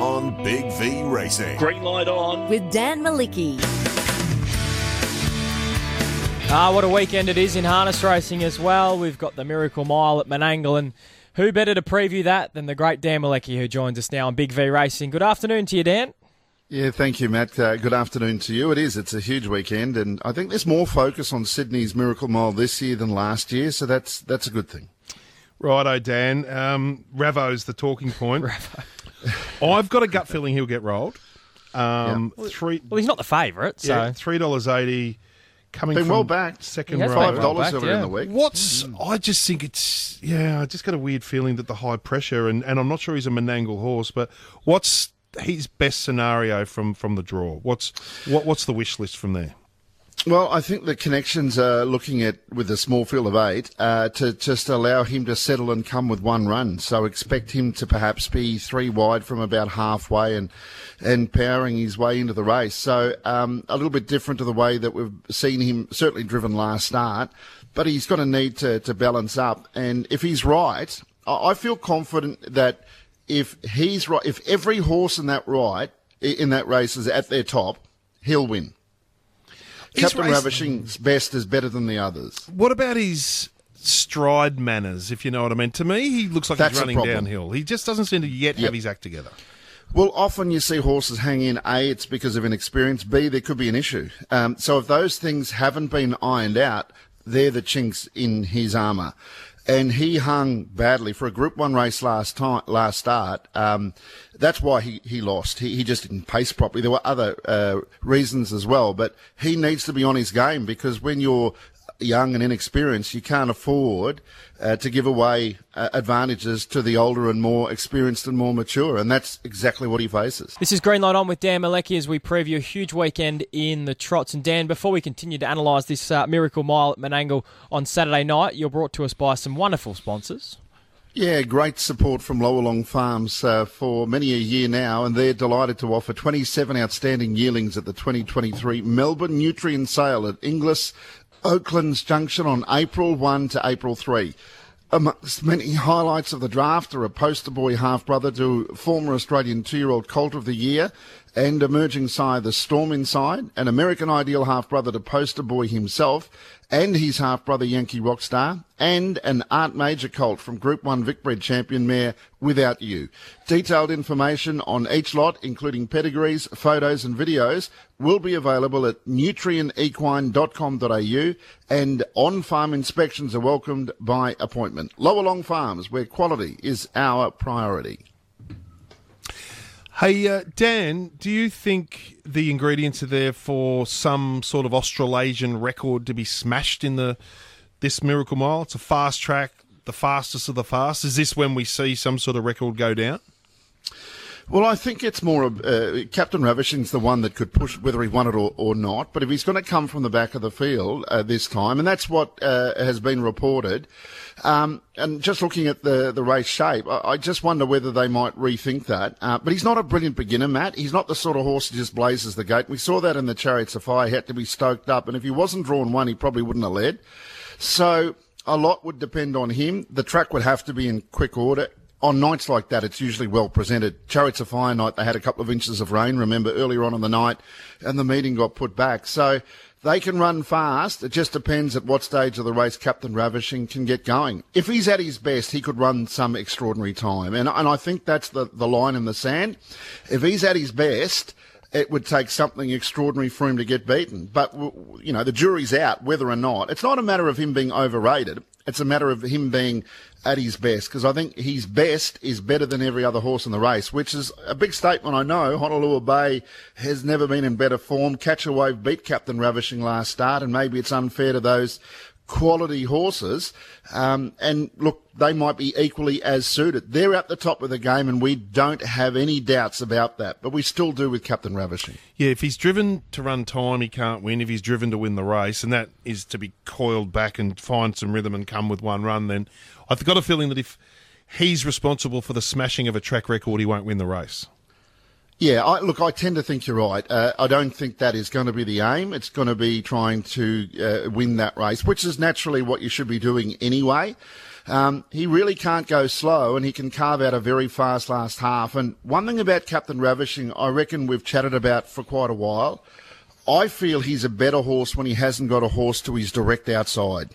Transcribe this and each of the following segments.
on Big V Racing. Green light on. with Dan Malecki. Ah, what a weekend it is in harness racing as well. We've got the Miracle Mile at Menangle, and who better to preview that than the great Dan Malecki, who joins us now on Big V Racing. Good afternoon to you, Dan. Yeah, thank you, Matt. Uh, good afternoon to you. It is. It's a huge weekend, and I think there's more focus on Sydney's Miracle Mile this year than last year, so that's that's a good thing. Righto, Dan. Um, Ravo's the talking point. I've got a gut feeling he'll get rolled. Um, Three, Well, he's not the favourite, so yeah, three dollars eighty. Coming Been from well backed. second He has row. Five dollars backed, earlier in the week. What's I just think it's yeah, I just got a weird feeling that the high pressure and, and I'm not sure he's a Menangle horse, but what's his best scenario from, from the draw? What's what what's the wish list from there? Well, I think the connections are looking at with a small field of eight uh, to just allow him to settle and come with one run. So expect him to perhaps be three wide from about halfway and and powering his way into the race. So um, a little bit different to the way that we've seen him certainly driven last start. But he's going to need to, to balance up. And if he's right, I feel confident that if he's right, if every horse in that right in that race is at their top, he'll win. Captain raced- Ravishing's best is better than the others. What about his stride manners, if you know what I mean? To me, he looks like That's he's running downhill. He just doesn't seem to yet Yep. have his act together. Well, often you see horses hang in. A, it's because of inexperience. B, there could be an issue. Um, so if those things haven't been ironed out, they're the chinks in his armour. And he hung badly for a Group One race last time, last start. Um, that's why he, he lost. He, he just didn't pace properly. There were other uh, reasons as well, but he needs to be on his game because when you're young and inexperienced, you can't afford uh, to give away uh, advantages to the older and more experienced and more mature, and that's exactly what he faces. This is Green Light On with Dan Malecki as we preview a huge weekend in the trots. And Dan, before we continue to analyse this uh, Miracle Mile at Menangle on Saturday night, you're brought to us by some wonderful sponsors. Yeah, great support from Lowalong Farms uh, for many a year now, and they're delighted to offer 27 outstanding yearlings at the 2023 Melbourne Nutrien Sale at Inglis, Oaklands Junction on April 1 to April 3. Amongst many highlights of the draft are a poster boy half brother to former Australian two year old colt of the year and emerging sire the Storm Inside, an American ideal half brother to poster boy himself and his half brother Yankee Rockstar, and an Art Major colt from Group 1 Vicbred champion mare Without You. Detailed information on each lot, including pedigrees, photos and videos, will be available at nutrienequine.com.au and on-farm inspections are welcomed by appointment. Lower Long Farms, where quality is our priority. Hey, uh, Dan, do you think the ingredients are there for some sort of Australasian record to be smashed in the this Miracle Mile? It's a fast track, the fastest of the fast. Is this when we see some sort of record go down? Well, I think it's more uh, Captain Ravishing's the one that could push whether he won it or, or not. But if he's going to come from the back of the field uh, this time, and that's what uh, has been reported, um, and just looking at the, the race shape, I, I just wonder whether they might rethink that. Uh, but he's not a brilliant beginner, Matt. He's not the sort of horse that just blazes the gate. We saw that in the Chariots of Fire. He had to be stoked up, and if he wasn't drawn one, he probably wouldn't have led. So a lot would depend on him. The track would have to be in quick order. On nights like that, it's usually well presented. Chariots of Fire night, they had a couple of inches of rain, remember, earlier on in the night, and the meeting got put back. So they can run fast. It just depends at what stage of the race Captain Ravishing can get going. If he's at his best, he could run some extraordinary time. And, and I think that's the, the line in the sand. If he's at his best, it would take something extraordinary for him to get beaten. But, you know, the jury's out whether or not. It's not a matter of him being overrated. It's a matter of him being at his best because I think his best is better than every other horse in the race, which is a big statement. I know Honolulu Bay has never been in better form. Catch a Wave beat Captain Ravishing last start, and maybe it's unfair to those quality horses. Um, and look, they might be equally as suited. They're at the top of the game, and we don't have any doubts about that. But we still do with Captain Ravishing. Yeah, if he's driven to run time, he can't win. If he's driven to win the race, and that is to be coiled back and find some rhythm and come with one run, then I've got a feeling that if he's responsible for the smashing of a track record, he won't win the race. Yeah, I, look, I tend to think you're right. Uh, I don't think that is going to be the aim. It's going to be trying to uh, win that race, which is naturally what you should be doing anyway. Um, he really can't go slow, and he can carve out a very fast last half. And one thing about Captain Ravishing, I reckon we've chatted about for quite a while. I feel he's a better horse when he hasn't got a horse to his direct outside.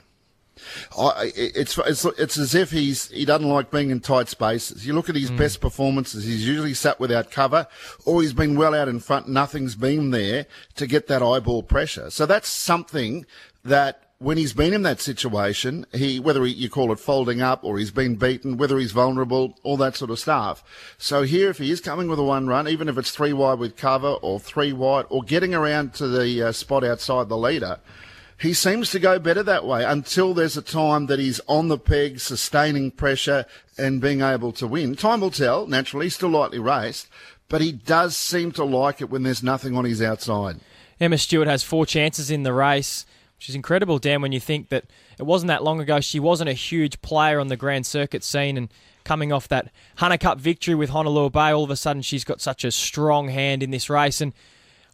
I, it's, it's it's as if he's he doesn't like being in tight spaces. You look at his mm. best performances; he's usually sat without cover, or he's been well out in front. Nothing's been there to get that eyeball pressure. So that's something that when he's been in that situation, he whether he, you call it folding up or he's been beaten, whether he's vulnerable, all that sort of stuff. So here, if he is coming with a one run, even if it's three wide with cover or three wide or getting around to the uh, spot outside the leader, he seems to go better that way until there's a time that he's on the peg, sustaining pressure and being able to win. Time will tell, naturally, still lightly raced, but he does seem to like it when there's nothing on his outside. Emma Stewart has four chances in the race, which is incredible, Dan, when you think that it wasn't that long ago. She wasn't a huge player on the Grand Circuit scene and coming off that Hunter Cup victory with Honolulu Bay, all of a sudden she's got such a strong hand in this race. And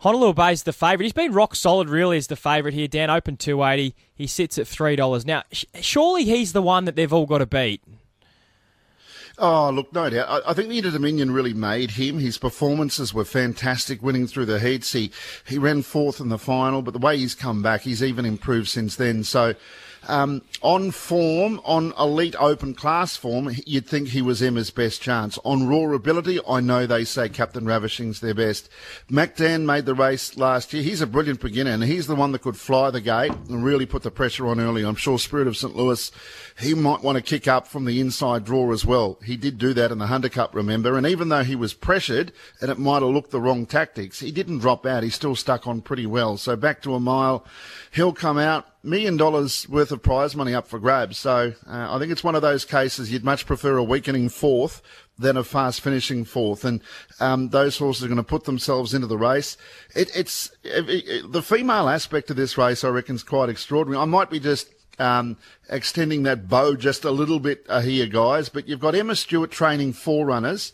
Honolulu Bay is the favourite. He's been rock solid, really, as the favourite here. Dan open 280. He sits at $3. Now, surely he's the one that they've all got to beat. Oh, look, no doubt. I, I think the Inter Dominion really made him. His performances were fantastic, winning through the heats. He, he ran fourth in the final, but the way he's come back, he's even improved since then. So, um, on form, on elite open class form, you'd think he was Emma's best chance. On raw ability, I know they say Captain Ravishing's their best. MacDan made the race last year. He's a brilliant beginner, and he's the one that could fly the gate and really put the pressure on early. I'm sure Spirit of St. Louis, he might want to kick up from the inside draw as well. He did do that in the Hunter Cup, remember, and even though he was pressured and it might have looked the wrong tactics, he didn't drop out. He still stuck on pretty well. So back to a mile, he'll come out million dollars worth of prize money up for grabs. So uh, I think it's one of those cases you'd much prefer a weakening fourth than a fast finishing fourth. And um, those horses are going to put themselves into the race. It, it's it, it, the female aspect of this race. I reckon is quite extraordinary. I might be just. Um, extending that bow just a little bit uh, here, guys. But you've got Emma Stewart training four runners,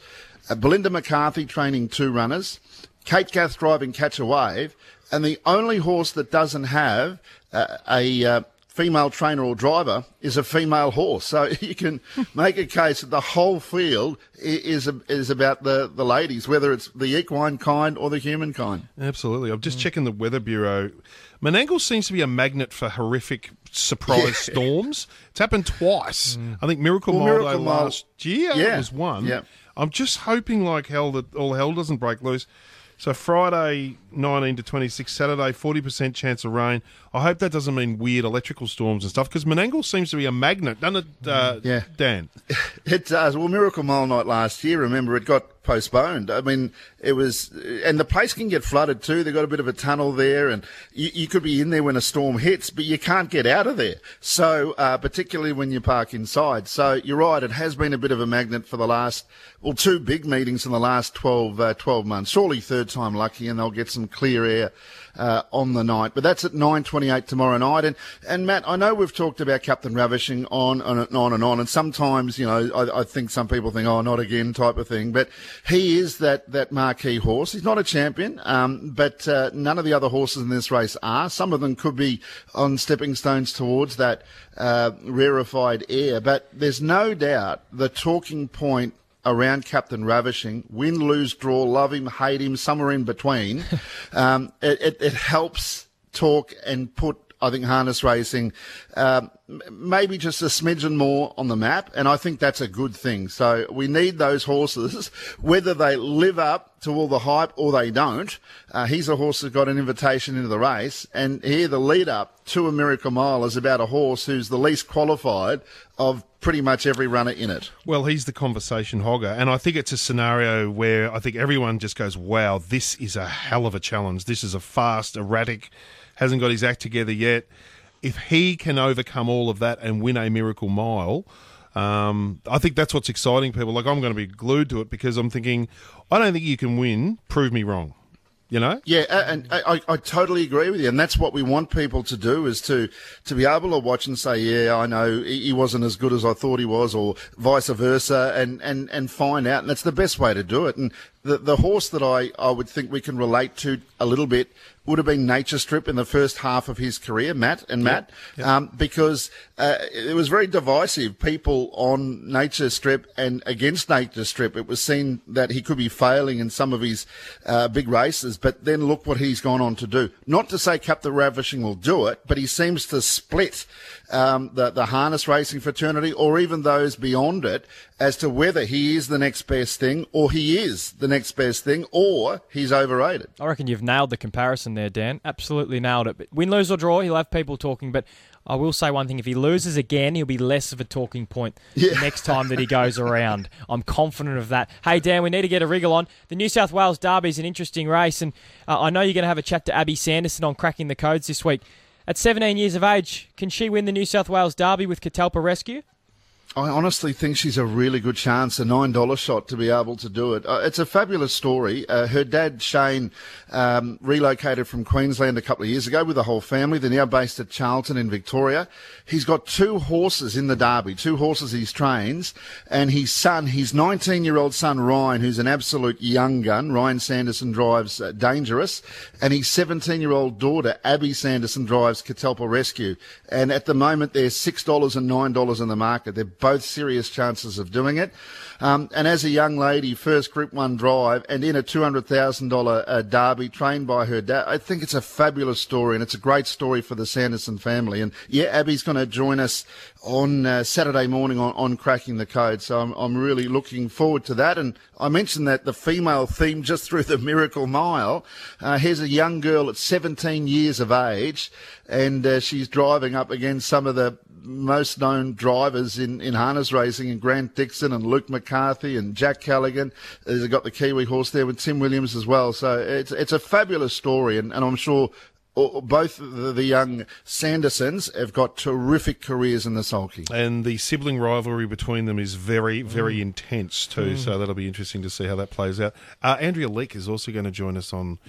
uh, Belinda McCarthy training two runners, Kate Gath driving Catch a Wave, and the only horse that doesn't have uh, a uh, female trainer or driver is a female horse. So you can make a case that the whole field is is about the, the ladies, whether it's the equine kind or the human kind. Absolutely. I'm just mm. checking the Weather Bureau. Menangle seems to be a magnet for horrific surprise yeah. storms. It's happened twice. Mm. I think Miracle well, Mile Miracle last year yeah. was one. Yeah. I'm just hoping like hell that all hell doesn't break loose. So Friday, 19 to 26, Saturday, 40% chance of rain. I hope that doesn't mean weird electrical storms and stuff because Menangle seems to be a magnet, doesn't it, uh, yeah. Dan? It does. Well, Miracle Mile Night last year, remember, it got postponed. I mean, it was, and the place can get flooded too. They've got a bit of a tunnel there, and you, you could be in there when a storm hits, but you can't get out of there. So, uh, particularly when you park inside. So, you're right, it has been a bit of a magnet for the last, well, two big meetings in the last 12, uh, 12 months. Surely third time lucky, and they'll get some clear air uh, on the night. But that's at 9.28 tomorrow night. And, and Matt, I know we've talked about Captain Ravishing on and on and on. And sometimes, you know, I, I think some people think, oh, not again type of thing. But he is that, that marquee horse. He's not a champion, um, but uh, none of the other horses in this race are. Some of them could be on stepping stones towards that uh, rarefied air. But there's no doubt the talking point around Captain Ravishing, win, lose, draw, love him, hate him, somewhere in between. um, it, it, it, helps talk and put, I think, harness racing um, maybe just a smidgen more on the map, and I think that's a good thing. So we need those horses, whether they live up to all the hype or they don't. Uh, he's a horse that got an invitation into the race, and here the lead up to a Miracle Mile is about a horse who's the least qualified of pretty much every runner in it. Well, he's the conversation hogger, and I think it's a scenario where I think everyone just goes, "Wow, this is a hell of a challenge. This is a fast, erratic, hasn't got his act together yet." if he can overcome all of that and win a miracle mile, um, I think that's what's exciting people. Like I'm going to be glued to it because I'm thinking, I don't think you can win. Prove me wrong. You know? Yeah, and I, I totally agree with you, and that's what we want people to do is to to be able to watch and say, yeah, I know he wasn't as good as I thought he was, or vice versa, and and and find out, and that's the best way to do it. And the, the horse that I, I would think we can relate to a little bit would have been Nature Strip in the first half of his career, Matt and Matt, Um, because uh, it was very divisive. People on Nature Strip and against Nature Strip, it was seen that he could be failing in some of his uh, big races, but then look what he's gone on to do. Not to say Captain Ravishing will do it, but he seems to split um, the, the harness racing fraternity or even those beyond it as to whether he is the next best thing or he is the next best thing or he's overrated. I reckon you've nailed the comparison there, Dan. Absolutely nailed it. But win, lose, or draw, he'll have people talking. But I will say one thing: if he loses again, he'll be less of a talking point the next time that he goes around. I'm confident of that. Hey, Dan, we need to get a wriggle on. The New South Wales Derby is an interesting race, and uh, I know you're going to have a chat to Abby Sanderson on cracking the codes this week. At 17 years of age, can she win the New South Wales Derby with Catalpa Rescue? I honestly think she's a really good chance, a $9 shot to be able to do it. Uh, it's a fabulous story. Uh, her dad, Shane, um, relocated from Queensland a couple of years ago with the whole family. They're now based at Charlton in Victoria. He's got two horses in the Derby, two horses he trains, and his son, his 19 year old son, Ryan, who's an absolute young gun. Ryan Sanderson drives uh, Dangerous, and his 17 year old daughter, Abby Sanderson, drives Catalpa Rescue. And at the moment, they're $6 and $9 in the market. They're both serious chances of doing it. Um, and as a young lady, first Group 1 drive and in a $200,000 uh, derby trained by her dad, I think it's a fabulous story and it's a great story for the Sanderson family. And yeah, Abby's going to join us on uh, Saturday morning on, on Cracking the Code. So I'm, I'm really looking forward to that. And I mentioned that the female theme just through the Miracle Mile. Uh, here's a young girl at 17 years of age and uh, she's driving up against some of the most known drivers in, in harness racing and Grant Dixon and Luke McCarthy and Jack Callaghan. They've got the Kiwi horse there with Tim Williams as well. So it's, it's a fabulous story and, and I'm sure both the, the young Sandersons have got terrific careers in the sulky. And the sibling rivalry between them is very, very Mm. intense too. So that'll be interesting to see how that plays out. Uh, Andrea Leake is also going to join us on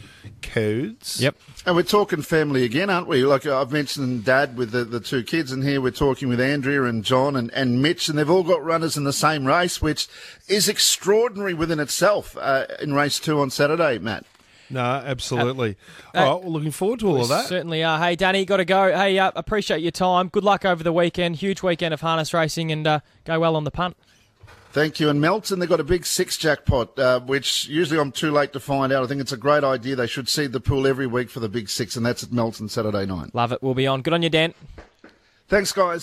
codes. Yep. And we're talking family again, aren't we? Like I've mentioned Dad with the, the two kids, and here we're talking with Andrea and John and, and Mitch, and they've all got runners in the same race, which is extraordinary within itself uh, in race two on Saturday, Matt. No, absolutely. Uh, all right, well, looking forward to all of that. Certainly are. Hey, Danny, got to go. Hey, uh, appreciate your time. Good luck over the weekend. Huge weekend of harness racing, and uh, go well on the punt. Thank you. And Melton, they've got a big six jackpot, uh, which usually I'm too late to find out. I think it's a great idea. They should seed the pool every week for the big six, and that's at Melton Saturday night. Love it. We'll be on. Good on you, Dan. Thanks, guys.